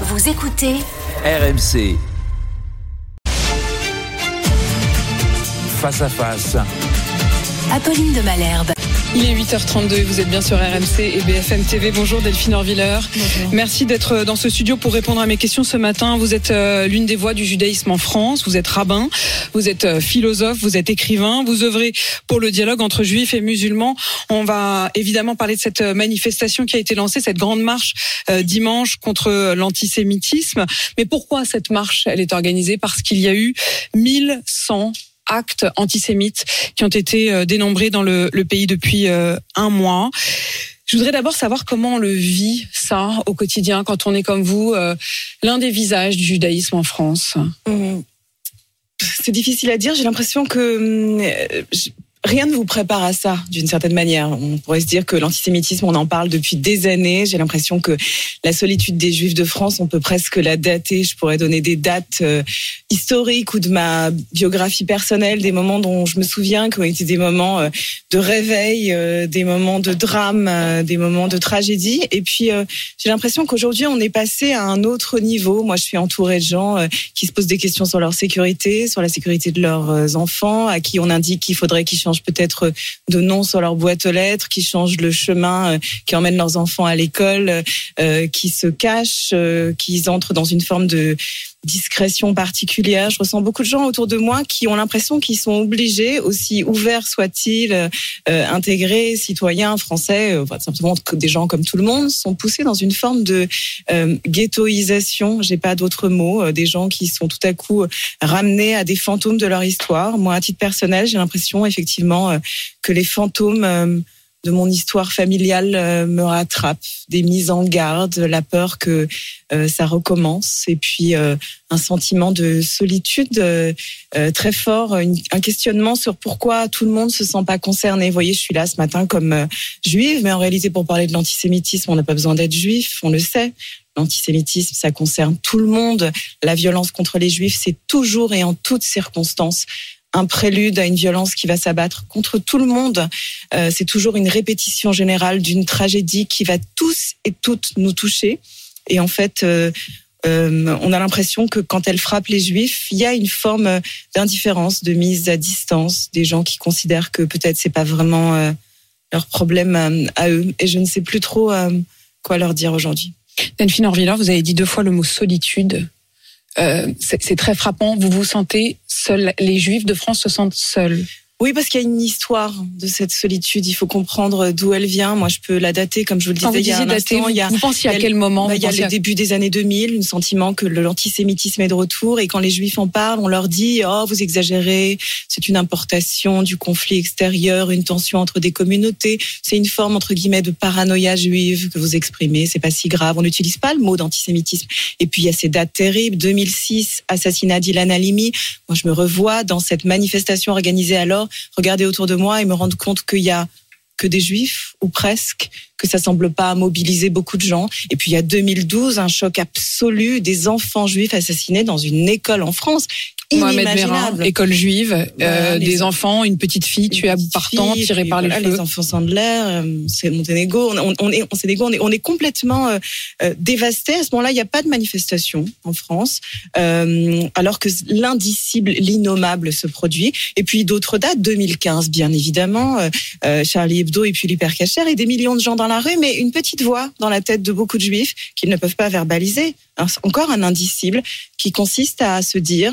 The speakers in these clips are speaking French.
Vous écoutez RMC. Face à face. Apolline de Malherbe. Il est 8h32 vous êtes bien sur RMC et BFM TV. Bonjour Delphine Orviller. Merci d'être dans ce studio pour répondre à mes questions ce matin. Vous êtes euh, l'une des voix du judaïsme en France. Vous êtes rabbin, vous êtes euh, philosophe, vous êtes écrivain. Vous œuvrez pour le dialogue entre juifs et musulmans. On va évidemment parler de cette manifestation qui a été lancée, cette grande marche euh, dimanche contre l'antisémitisme. Mais pourquoi cette marche? Elle est organisée parce qu'il y a eu 1100 actes antisémites qui ont été euh, dénombrés dans le, pays depuis euh, un mois. Je voudrais d'abord savoir comment on le vit ça au quotidien quand on est comme vous, euh, l'un des visages du judaïsme en France. Mmh. C'est difficile à dire. J'ai l'impression que rien ne vous prépare à ça d'une certaine manière. On pourrait se dire que l'antisémitisme, on en parle depuis des années. J'ai l'impression que la solitude des Juifs de France, on peut presque la dater. Je pourrais donner des dates euh, historiques ou de ma biographie personnelle, des moments dont je me souviens qui ont été des moments euh, de réveil, euh, des moments de drame, des moments de tragédie. Et puis, j'ai l'impression qu'aujourd'hui, on est passé à un autre niveau. Moi, je suis entourée de gens qui se posent des questions sur leur sécurité, sur la sécurité de leurs enfants, à qui on indique qu'il faudrait qu'ils changent peut-être de nom sur leur boîte aux lettres, qui changent le chemin, euh, qui emmènent leurs enfants à l'école, euh, qui se cachent, euh, qui entrent dans une forme de discrétion particulière. Je ressens beaucoup de gens autour de moi qui ont l'impression qu'ils sont obligés, aussi ouverts soient-ils, euh, intégrés, citoyens français, enfin, simplement que des gens comme tout le monde, sont poussés dans une forme de euh, ghettoisation. J'ai pas d'autres mots. Des gens qui sont tout à coup ramenés à des fantômes de leur histoire. Moi, à titre personnel, j'ai l'impression effectivement que les fantômes de mon histoire familiale euh, me rattrape, des mises en garde, la peur que euh, ça recommence, et puis euh, un sentiment de solitude très fort, un questionnement sur pourquoi tout le monde se sent pas concerné. Vous voyez, je suis là ce matin comme juive, mais en réalité, pour parler de l'antisémitisme, on n'a pas besoin d'être juif, on le sait. L'antisémitisme, ça concerne tout le monde. La violence contre les juifs, c'est toujours et en toutes circonstances un prélude à une violence qui va s'abattre contre tout le monde. Euh, c'est toujours une répétition générale d'une tragédie qui va tous et toutes nous toucher. Et en fait, euh, euh, on a l'impression que quand elle frappe les juifs, il y a une forme d'indifférence, de mise à distance, des gens qui considèrent que peut-être c'est pas vraiment leur problème à eux. Et je ne sais plus trop quoi leur dire aujourd'hui. Delphine Orviller, vous avez dit deux fois le mot solitude. C'est très frappant. Vous vous sentez les Juifs de France se sentent seuls. Oui, parce qu'il y a une histoire de cette solitude. Il faut comprendre d'où elle vient. Moi, je peux la dater, comme je vous le disais il y a un instant. Vous, il y a, vous pensiez à quel moment bah, Il y a le début des années 2000, le sentiment que l'antisémitisme est de retour. Et quand les Juifs en parlent, on leur dit « Oh, vous exagérez, c'est une importation du conflit extérieur, une tension entre des communautés. C'est une forme, entre guillemets, de paranoïa juive que vous exprimez. C'est pas si grave. On n'utilise pas le mot d'antisémitisme. Et puis, il y a ces dates terribles. 2006, assassinat d'Ilan Halimi. Moi, je me revois dans cette manifestation organisée alors regarder autour de moi et me rendre compte qu'il y a que des juifs ou presque, que ça semble pas mobiliser beaucoup de gens. Et puis il y a 2012, un choc absolu des enfants juifs assassinés dans une école en France. Mohamed Merah, école juive, euh, des enfants, une petite fille tuée à bout partant, tirée par les feux. Les enfants Sandler, euh, c'est Monténégro. On, on, est, on, est, on est complètement euh, euh, dévasté. À ce moment-là, il n'y a pas de manifestation en France, euh, alors que l'indicible, l'innommable se produit. Et puis d'autres dates, 2015, bien évidemment, Charlie Hebdo et puis l'hypercachère et des millions de gens dans la rue, mais une petite voix dans la tête de beaucoup de juifs qu'ils ne peuvent pas verbaliser. Encore un indicible qui consiste à se dire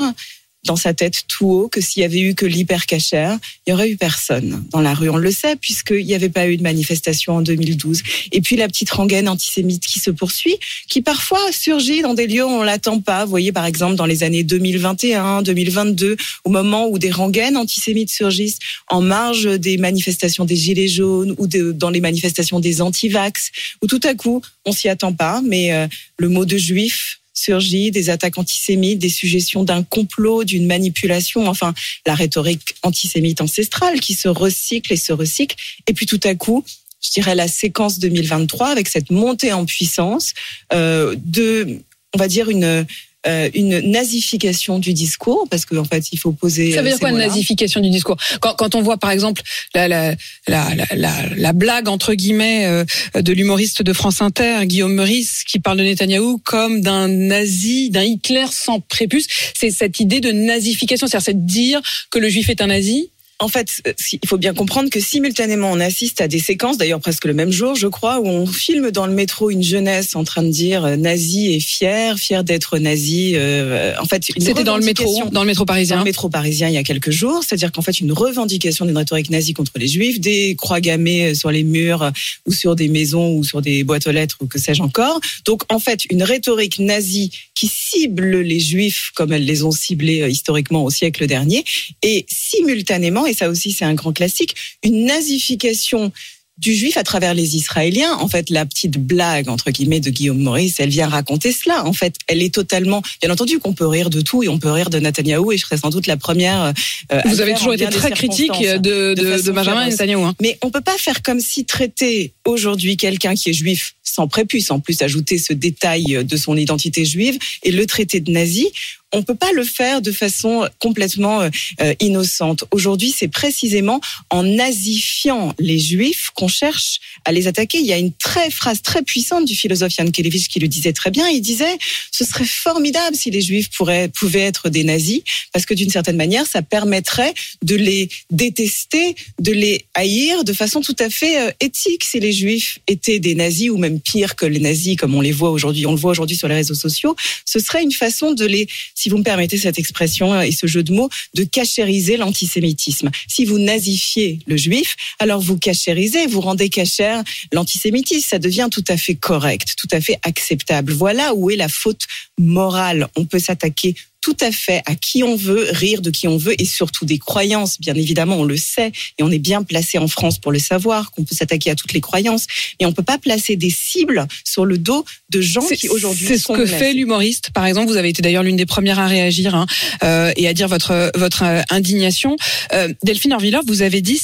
dans sa tête tout haut que s'il y avait eu que l'hypercachère, il y aurait eu personne dans la rue. On le sait puisqu'il n'y avait pas eu de manifestation en 2012. Et puis la petite rengaine antisémite qui se poursuit, qui parfois surgit dans des lieux où on l'attend pas. Vous voyez par exemple dans les années 2021, 2022, au moment où des rengaines antisémites surgissent en marge des manifestations des gilets jaunes ou dans les manifestations des antivax, où tout à coup on s'y attend pas, mais euh, le mot de juif surgit, des attaques antisémites, des suggestions d'un complot, d'une manipulation, enfin la rhétorique antisémite ancestrale qui se recycle et se recycle. Et puis tout à coup, je dirais la séquence 2023 avec cette montée en puissance euh, de, on va dire une euh, une nazification du discours, parce qu'en en fait, il faut poser. Ça veut dire quoi, nazification du discours? Quand, quand, on voit, par exemple, la, la, la, la, la blague entre guillemets euh, de l'humoriste de France Inter, Guillaume Meurice, qui parle de Netanyahou comme d'un nazi, d'un Hitler sans prépuce, c'est cette idée de nazification, c'est-à-dire dire que le juif est un nazi? En fait, euh, il faut bien comprendre que simultanément, on assiste à des séquences, d'ailleurs presque le même jour, je crois, où on filme dans le métro une jeunesse en train de dire euh, nazi et fier, fier d'être nazi. Euh, en fait, c'était dans le métro, dans le métro parisien. Dans le métro parisien, il y a quelques jours, c'est-à-dire qu'en fait, une revendication d'une rhétorique nazie contre les juifs, des croix gammées sur les murs ou sur des maisons ou sur des boîtes aux lettres ou que sais-je encore. Donc, en fait, une rhétorique nazie qui cible les juifs comme elles les ont ciblés historiquement au siècle dernier et simultanément et ça aussi c'est un grand classique, une nazification du juif à travers les Israéliens. En fait, la petite blague entre guillemets de Guillaume Maurice, elle vient raconter cela. En fait, elle est totalement, bien entendu, qu'on peut rire de tout et on peut rire de Netanyahou et je serais sans doute la première. Euh, Vous avez toujours été très critique de, de, de, Benjamin Netanyahou. Hein. Mais on peut pas faire comme si traiter aujourd'hui quelqu'un qui est juif sans prépuce, en plus ajouter ce détail de son identité juive et le traiter de nazi on peut pas le faire de façon complètement euh, innocente. Aujourd'hui, c'est précisément en nazifiant les juifs qu'on cherche à les attaquer. Il y a une très phrase très puissante du philosophe Jan Kelevich qui le disait très bien. Il disait ce serait formidable si les juifs pourraient, pouvaient être des nazis parce que d'une certaine manière, ça permettrait de les détester, de les haïr de façon tout à fait euh, éthique si les juifs étaient des nazis ou même pire que les nazis comme on les voit aujourd'hui, on le voit aujourd'hui sur les réseaux sociaux. Ce serait une façon de les si vous me permettez cette expression et ce jeu de mots, de cachériser l'antisémitisme. Si vous nazifiez le juif, alors vous cachérisez, vous rendez cachère l'antisémitisme. Ça devient tout à fait correct, tout à fait acceptable. Voilà où est la faute morale. On peut s'attaquer tout à fait à qui on veut, rire de qui on veut et surtout des croyances. Bien évidemment, on le sait et on est bien placé en France pour le savoir qu'on peut s'attaquer à toutes les croyances, mais on peut pas placer des cibles sur le dos de gens qui aujourd'hui C'est ce que fait l'humoriste. Par exemple, vous avez été d'ailleurs l'une des premières à réagir hein, euh, et à dire votre votre euh, indignation. Euh, Delphine Orviller, vous avez dit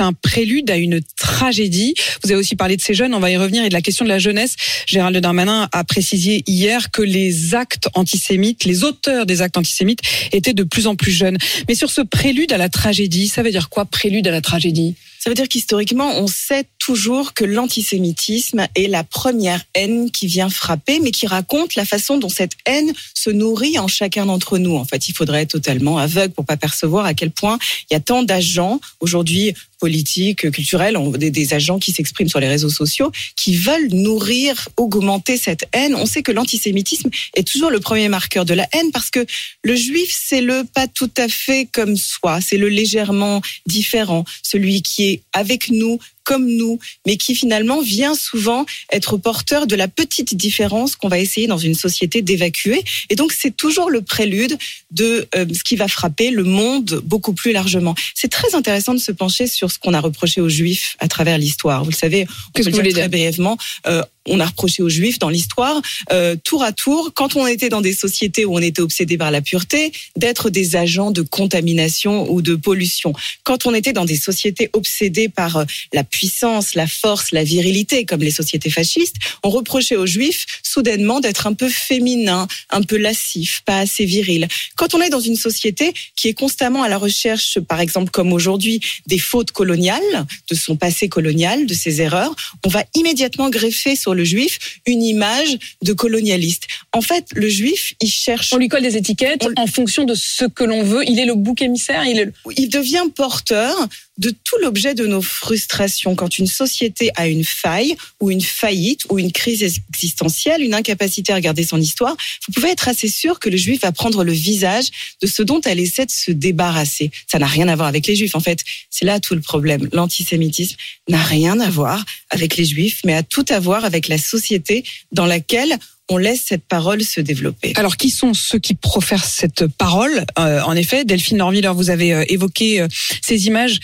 un prélude à une tragédie. Vous avez aussi parlé de ces jeunes, on va y revenir, et de la question de la jeunesse. Gérald Darmanin a précisé hier que les actes antisémites, les auteurs des actes antisémites étaient de plus en plus jeunes. Mais sur ce prélude à la tragédie, ça veut dire quoi, prélude à la tragédie? Ça veut dire qu'historiquement, on sait toujours que l'antisémitisme est la première haine qui vient frapper, mais qui raconte la façon dont cette haine se nourrit en chacun d'entre nous. En fait, il faudrait être totalement aveugle pour pas percevoir à quel point il y a tant d'agents aujourd'hui politiques, culturels, des, des agents qui s'expriment sur les réseaux sociaux, qui veulent nourrir, augmenter cette haine. On sait que l'antisémitisme est toujours le premier marqueur de la haine parce que le juif, c'est le pas tout à fait comme soi, c'est le légèrement différent, celui qui est avec nous, comme nous, mais qui finalement vient souvent être porteur de la petite différence qu'on va essayer dans une société d'évacuer. Et donc c'est toujours le prélude de euh, ce qui va frapper le monde beaucoup plus largement. C'est très intéressant de se pencher sur ce qu'on a reproché aux Juifs à travers l'histoire. Vous le savez, on peut le dire très brièvement. Euh, on a reproché aux Juifs dans l'histoire, euh, tour à tour, quand on était dans des sociétés où on était obsédé par la pureté, d'être des agents de contamination ou de pollution. Quand on était dans des sociétés obsédées par la puissance, la force, la virilité, comme les sociétés fascistes, on reprochait aux juifs soudainement d'être un peu féminin, un peu lascif, pas assez viril. Quand on est dans une société qui est constamment à la recherche, par exemple comme aujourd'hui, des fautes coloniales, de son passé colonial, de ses erreurs, on va immédiatement greffer sur le juif une image de colonialiste. En fait, le juif, il cherche... On lui colle des étiquettes en fonction de ce que l'on veut. Il est le bouc émissaire. Il, est... il devient porteur de tout l'objet de nos frustrations. Quand une société a une faille ou une faillite ou une crise existentielle, une incapacité à regarder son histoire, vous pouvez être assez sûr que le juif va prendre le visage de ce dont elle essaie de se débarrasser. Ça n'a rien à voir avec les juifs, en fait. C'est là tout le problème. L'antisémitisme n'a rien à voir avec les juifs, mais a tout à voir avec la société dans laquelle on laisse cette parole se développer. Alors, qui sont ceux qui profèrent cette parole? Euh, En effet, Delphine Normiller, vous avez euh, évoqué euh, ces images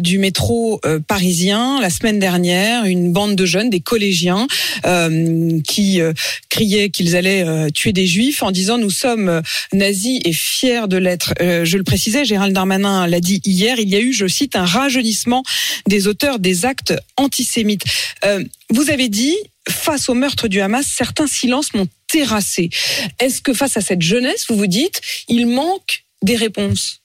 du métro parisien la semaine dernière, une bande de jeunes, des collégiens, qui criaient qu'ils allaient tuer des juifs en disant nous sommes nazis et fiers de l'être. je le précisais, Gérald Darmanin l'a dit hier, il y a eu, je cite, un rajeunissement des auteurs des actes antisémites. Vous avez dit face au meurtre du Hamas, certains silences n'ont terrassés. Est-ce que face à cette jeunesse, vous vous dites, il manque des réponses?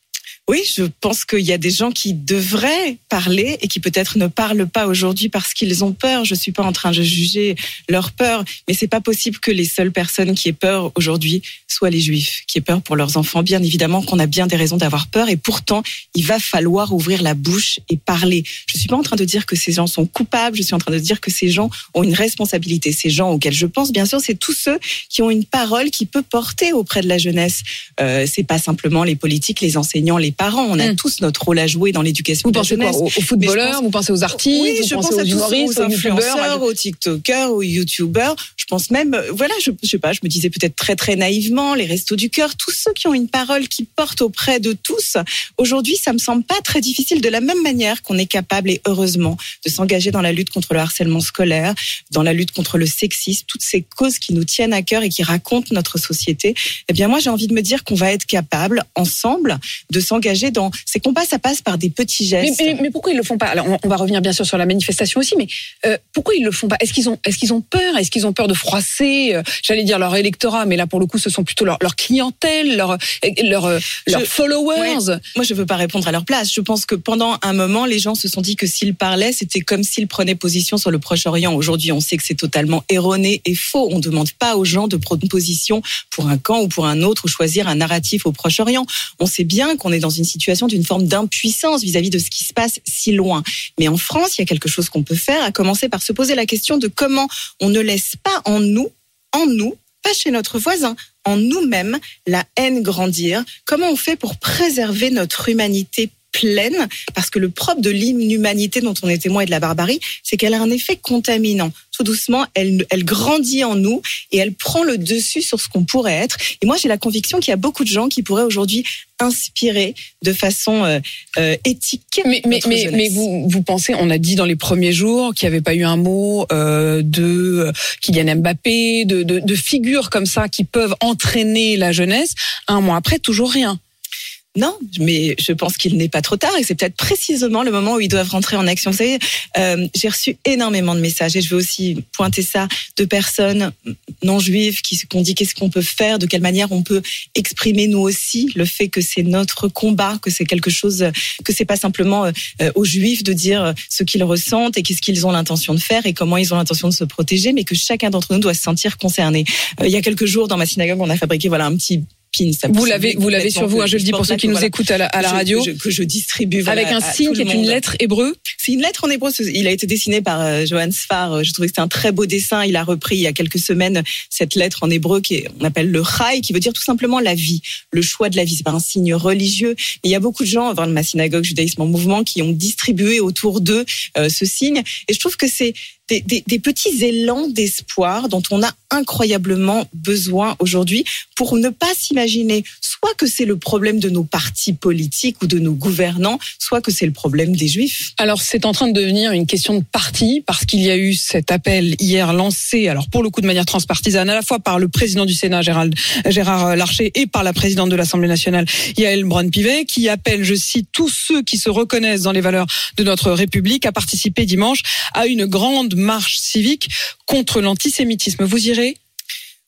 Oui, je pense qu'il y a des gens qui devraient parler et qui peut-être ne parlent pas aujourd'hui parce qu'ils ont peur. Je suis pas en train de juger leur peur, mais c'est pas possible que les seules personnes qui aient peur aujourd'hui soient les juifs, qui aient peur pour leurs enfants. Bien évidemment qu'on a bien des raisons d'avoir peur et pourtant, il va falloir ouvrir la bouche et parler. Je suis pas en train de dire que ces gens sont coupables, je suis en train de dire que ces gens ont une responsabilité. Ces gens auxquels je pense, bien sûr, c'est tous ceux qui ont une parole qui peut porter auprès de la jeunesse. Euh, c'est pas simplement les politiques, les enseignants, les parents. On a Hmm. tous notre rôle à jouer dans l'éducation Vous de la pensez quoi aux, aux footballeurs, vous pensez aux artistes, Oui, vous je pensez pense aux humoristes, aux aux influenceurs, aux tiktokers, aux youtubeurs. Je pense même, euh, voilà, je, je sais pas, je me disais peut-être très très naïvement, les restos du cœur, tous ceux qui ont une parole qui porte auprès de tous. Aujourd'hui, ça me semble pas très difficile de la même manière qu'on est capable et heureusement de s'engager dans la lutte contre le harcèlement scolaire, dans la lutte contre le sexisme, toutes ces causes qui nous tiennent à cœur et qui racontent notre société. Eh bien, moi, j'ai envie de me dire qu'on va être capable ensemble de s'engager dans ces combats. Ça passe par des petits Mais, gestes. mais- mais pourquoi ils le font pas? Alors, on, on va revenir bien sûr sur la manifestation aussi, mais euh, pourquoi ils le font pas? Est-ce qu'ils ont, est-ce qu'ils ont peur? Est-ce qu'ils ont peur de froisser euh, J'allais dire leur électorat, mais là pour le coup, ce sont plutôt leur, leur clientèle, leur, euh, leur, euh, leurs followers? Moi, je veux pas répondre à leur place. Je pense que pendant un moment, les gens se sont dit que s'ils parlaient, c'était comme s'ils prenaient position sur le Proche-Orient. Aujourd'hui, on sait que c'est totalement erroné et faux. On demande pas aux gens de prendre position pour un camp ou pour un autre ou choisir un narratif au Proche-Orient. On sait bien qu'on est dans une situation d'une forme d'impuissance vis-à-vis de ce qui se passe si loin. Mais en France, il y a quelque chose qu'on peut faire, à commencer par se poser la question de comment on ne laisse pas en nous, en nous, pas chez notre voisin, en nous-mêmes, la haine grandir. Comment on fait pour préserver notre humanité pleine Parce que le propre de l'inhumanité dont on est témoin et de la barbarie, c'est qu'elle a un effet contaminant. Tout doucement, elle, elle grandit en nous et elle prend le dessus sur ce qu'on pourrait être. Et moi, j'ai la conviction qu'il y a beaucoup de gens qui pourraient aujourd'hui inspirer de façon euh, euh, éthique. Mais, mais, vous, vous pensez, on a dit dans les premiers jours qu'il n'y avait pas eu un mot euh, de Kylian Mbappé, de, de, de figures comme ça qui peuvent entraîner la jeunesse. Un mois après, toujours rien. Non, mais je pense qu'il n'est pas trop tard et c'est peut-être précisément le moment où ils doivent rentrer en action. Vous savez, euh, j'ai reçu énormément de messages et je veux aussi pointer ça de personnes non juives qui qu'on dit qu'est-ce qu'on peut faire, de quelle manière on peut exprimer nous aussi le fait que c'est notre combat, que c'est quelque chose, que c'est pas simplement euh, aux juifs de dire ce qu'ils ressentent et qu'est-ce qu'ils ont l'intention de faire et comment ils ont l'intention de se protéger, mais que chacun d'entre nous doit se sentir concerné. Euh, il y a quelques jours dans ma synagogue, on a fabriqué voilà un petit Ça Vous l'avez, vous l'avez sur vous. hein, je le dis pour ceux qui nous voilà, écoutent à la, à la radio, que je, que je distribue voilà, avec un signe qui est une lettre hébreu. C'est une lettre en hébreu. Il a été dessiné par euh, Johan Sfar. Je trouvais que c'était un très beau dessin. Il a repris il y a quelques semaines cette lettre en hébreu qui est, on appelle le Chai, qui veut dire tout simplement la vie, le choix de la vie. C'est pas un signe religieux. Mais il y a beaucoup de gens dans ma synagogue judaïsme en mouvement qui ont distribué autour d'eux euh, ce signe. Et je trouve que c'est des, petits élans d'espoir dont on a incroyablement besoin aujourd'hui pour ne pas s'imaginer soit que c'est le problème de nos partis politiques ou de nos gouvernants, soit que c'est le problème des juifs. Alors c'est en train de devenir une question de parti parce qu'il y a eu cet appel hier lancé, alors pour le coup de manière transpartisane, à la fois par le président du Sénat Gérard Larcher et par la présidente de l'Assemblée nationale Yael Braun-Pivet, qui appelle, je cite, tous ceux qui se reconnaissent dans les valeurs de notre République à participer dimanche à une grande marche civique contre l'antisémitisme. Vous irez?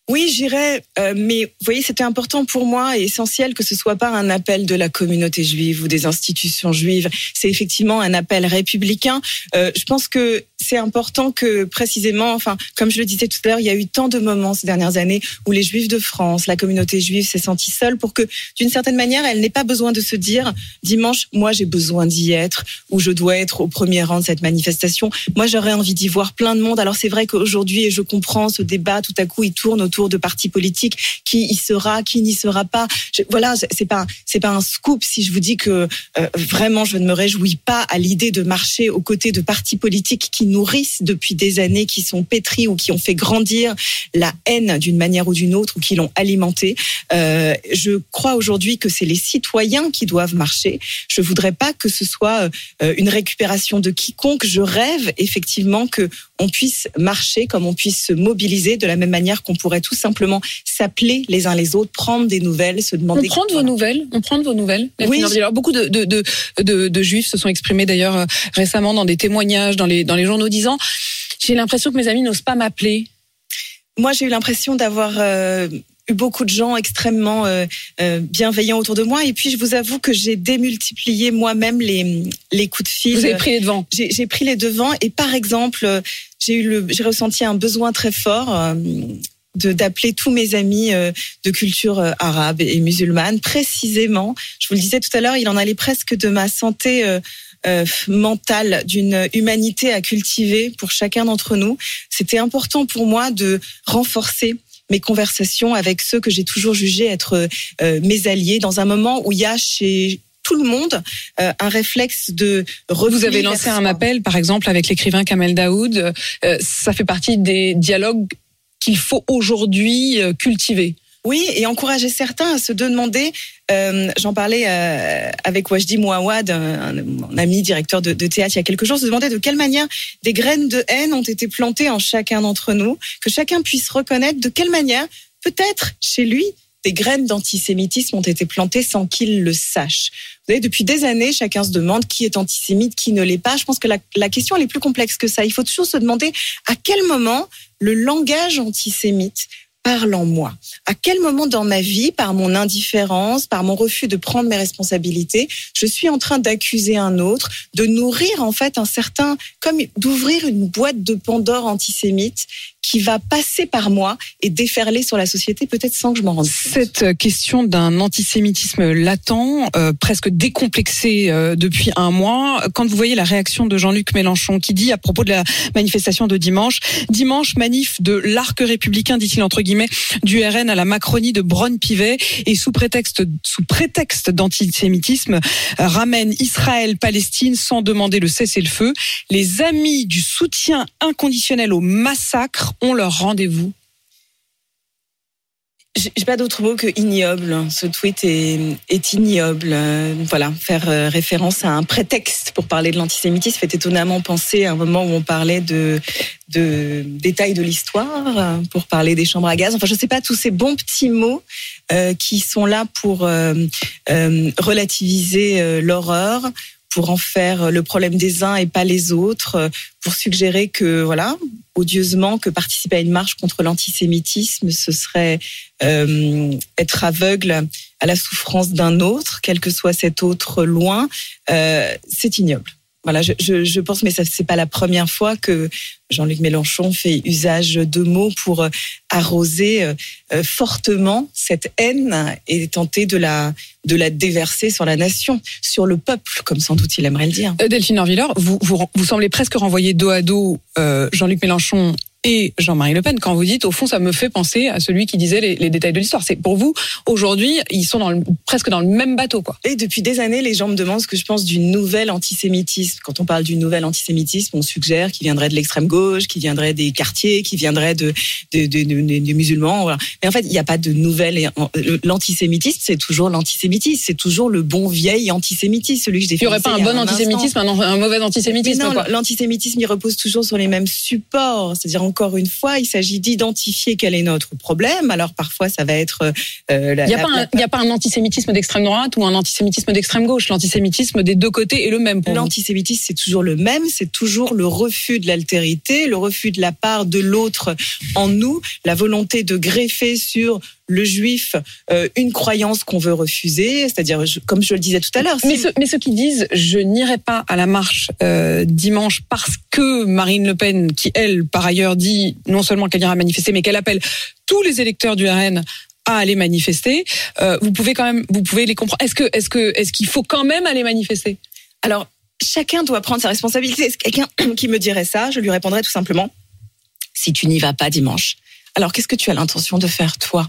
Oui, j'irai, euh, mais vous voyez, c'était important pour moi et essentiel que ce soit pas un appel de la communauté juive ou des institutions juives. C'est effectivement un appel républicain. Euh, je pense que c'est important que précisément, enfin, comme je le disais tout à l'heure, il y a eu tant de moments ces dernières années où les Juifs de France, la communauté juive s'est sentie seule pour que, d'une certaine manière, elle n'ait pas besoin de se dire dimanche, moi j'ai besoin d'y être ou je dois être au premier rang de cette manifestation. Moi, j'aurais envie d'y voir plein de monde. Alors c'est vrai qu'aujourd'hui, et je comprends ce débat, tout à coup, il tourne autour de partis politiques, qui y sera, qui n'y sera pas? Voilà, c'est pas c'est pas un scoop si je vous dis que euh, vraiment je ne me réjouis pas à l'idée de marcher aux côtés de partis politiques qui nourrissent depuis des années, qui sont pétris ou qui ont fait grandir la haine d'une manière ou d'une autre ou qui l'ont alimentée. Euh, je crois aujourd'hui que c'est les citoyens qui doivent marcher. Je voudrais pas que ce soit euh, une récupération de quiconque. Je rêve effectivement que on puisse marcher comme on puisse se mobiliser de la même manière qu'on pourrait tout simplement s'appeler les uns les autres, prendre des nouvelles, se On demander. prend de vos nouvelles. On prend de vos nouvelles. Oui. Alors beaucoup de, de, de, de, de juifs se sont exprimés d'ailleurs euh, récemment dans des témoignages, dans les, dans les journaux disant j'ai l'impression que mes amis n'osent pas m'appeler. moi, j'ai eu l'impression d'avoir euh, eu beaucoup de gens extrêmement euh, euh, bienveillants autour de moi. Et puis, je vous avoue que j'ai démultiplié moi-même les, les coups de fil. Vous avez pris les devants. J'ai pris les devants. Et par exemple, j'ai eu le, j'ai ressenti un besoin très fort. de d'appeler tous mes amis de culture arabe et musulmane précisément je vous le disais tout à l'heure il en allait presque de ma santé euh, mentale d'une humanité à cultiver pour chacun d'entre nous c'était important pour moi de renforcer mes conversations avec ceux que j'ai toujours jugés être euh, mes alliés dans un moment où il y a chez tout le monde euh, un réflexe de Vous avez lancé un appel, par exemple, avec l'écrivain Kamel Daoud. Euh, ça fait partie des dialogues qu'il faut aujourd'hui euh, cultiver. Oui, et encourager certains à se demander. Euh, J'en parlais euh, avec Wajdi Mouawad, un, un ami directeur de, de théâtre, il y a quelques jours, se demander de quelle manière des graines de haine ont été plantées en chacun d'entre nous, que chacun puisse reconnaître de quelle manière, peut-être chez lui, des graines d'antisémitisme ont été plantées sans qu'il le sache. Vous savez, depuis des années, chacun se demande qui est antisémite, qui ne l'est pas. Je pense que la, la question elle est plus complexe que ça. Il faut toujours se demander à quel moment le langage antisémite parle en moi. À quel moment dans ma vie, par mon indifférence, par mon refus de prendre mes responsabilités, je suis en train d'accuser un autre, de nourrir en fait un certain, comme d'ouvrir une boîte de Pandore antisémite qui va passer par moi et déferler sur la société peut-être sans que je m'en rende compte. Cette question d'un antisémitisme latent, euh, presque décomplexé euh, depuis un mois, quand vous voyez la réaction de Jean-Luc Mélenchon qui dit à propos de la manifestation de dimanche, dimanche manif de l'arc républicain, dit-il entre guillemets, du RN à la Macronie de Braun-Pivet et sous prétexte, sous prétexte d'antisémitisme, euh, ramène Israël-Palestine sans demander le cessez-le-feu. Les amis du soutien inconditionnel au massacre ont leur rendez-vous. J'ai pas d'autre mot que ignoble. Ce tweet est, ignoble. Euh, Voilà, faire euh, référence à un prétexte pour parler de l'antisémitisme fait étonnamment penser à un moment où on parlait de, détails de l'histoire, euh, pour parler des chambres à gaz. Enfin, je sais pas tous ces bons petits mots qui sont là pour relativiser l'horreur, pour en faire le problème des uns et pas les autres, euh, pour suggérer que voilà, odieusement, que participer à une marche contre l'antisémitisme, ce serait euh, être aveugle à la souffrance d'un autre, quel que soit cet autre loin, euh, c'est ignoble. Voilà, je, pense, mais ça c'est pas la première fois que Jean-Luc Mélenchon fait usage de mots pour euh, arroser euh, fortement cette haine et tenter de la de la déverser sur la nation, sur le peuple, comme sans doute il aimerait le dire. Euh, Delphine Orviller, vous, vous, vous semblez presque renvoyer dos à dos Jean-Luc Mélenchon et Jean-Marie Le Pen quand vous dites au fond ça me fait penser à celui qui disait les, les détails de l'histoire. C'est pour vous aujourd'hui ils sont dans le, presque dans le même bateau quoi. Et depuis des années, les gens me demandent ce que je pense du nouvel antisémitisme. Quand on parle du nouvel antisémitisme, on suggère qu'il viendrait de l'extrême gauche, qu'il viendrait des quartiers, qu'il viendrait de, de, musulmans. Voilà. Mais en fait, il n'y a pas de nouvel. L'antisémitisme, c'est toujours l'antisémitisme. C'est toujours le bon vieil antisémitisme, celui que je Il n'y aurait pas un bon antisémitisme, un, un mauvais Mais antisémitisme non, quoi. l'antisémitisme, il repose toujours sur les mêmes supports. C'est-à-dire, encore une fois, il s'agit d'identifier quel est notre problème. Alors, parfois, ça va être... euh, la- Il n'y a, la- a pas un antisémitisme d'extrême droite ou un antisémitisme d'extrême gauche. L'antisémitisme des deux côtés est le même. L'antisémitisme, c'est toujours le même, c'est toujours le refus de l'altérité, le refus de la part de l'autre en nous, la volonté de greffer sur le juif euh, une croyance qu'on veut refuser, c'est-à-dire, comme je le disais tout à l'heure, si- Mais, ceux, mais ceux qui disent je n'irai pas à la marche euh, dimanche parce que Marine Le Pen, qui elle par ailleurs dit non seulement qu'elle ira manifester, mais qu'elle appelle tous les électeurs du RN à aller manifester, euh, vous pouvez quand même, vous pouvez les comprendre. Est-ce que, est-ce que, est-ce qu'il faut quand même aller manifester? Alors, chacun doit prendre sa responsabilité. Est-ce quelqu'un qui me dirait ça Je lui répondrais tout simplement si tu n'y vas pas dimanche, alors qu'est-ce que tu as l'intention de faire toi?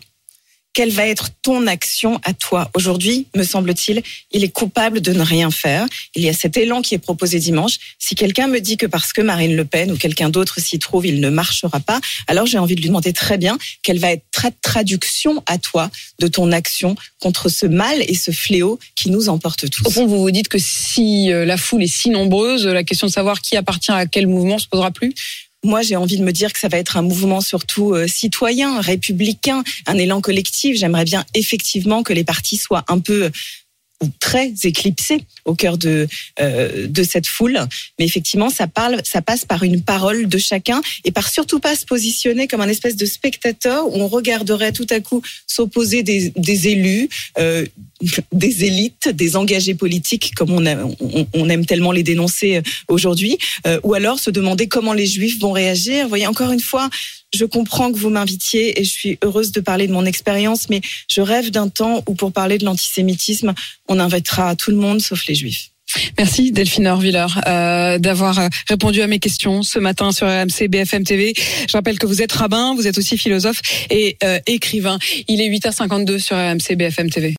Quelle va être ton action à toi Aujourd'hui, me semble-t-il, il est coupable de ne rien faire. Il y a cet élan qui est proposé dimanche. Si quelqu'un me dit que parce que Marine Le Pen ou quelqu'un d'autre s'y trouve, il ne marchera pas, alors j'ai envie de lui demander très bien quelle va être traduction à toi de ton action contre ce mal et ce fléau qui nous emporte tous. Au fond, vous vous dites que si euh, la foule est si nombreuse, la question de savoir qui appartient à quel mouvement se posera plus. Moi, j'ai envie de me dire que ça va être un mouvement surtout euh, citoyen, républicain, un élan collectif. J'aimerais bien effectivement que les partis soient un peu ou très éclipsé au cœur de euh, de cette foule. Mais effectivement, ça parle, ça passe par une parole de chacun et par surtout pas se positionner comme un espèce de spectateur où on regarderait tout à coup s'opposer des, des élus, euh, des élites, des engagés politiques comme on, aime tellement les dénoncer aujourd'hui, euh, ou alors se demander comment les Juifs vont réagir. Vous voyez, encore une fois, je comprends que vous m'invitiez et je suis heureuse de parler de mon expérience, mais je rêve d'un temps où pour parler de l'antisémitisme, on invitera tout le monde sauf les juifs. Merci Delphine Orviller euh, d'avoir répondu à mes questions ce matin sur RMC BFM TV. Je rappelle que vous êtes rabbin, vous êtes aussi philosophe et euh, écrivain. Il est 8h52 sur RMC BFM TV.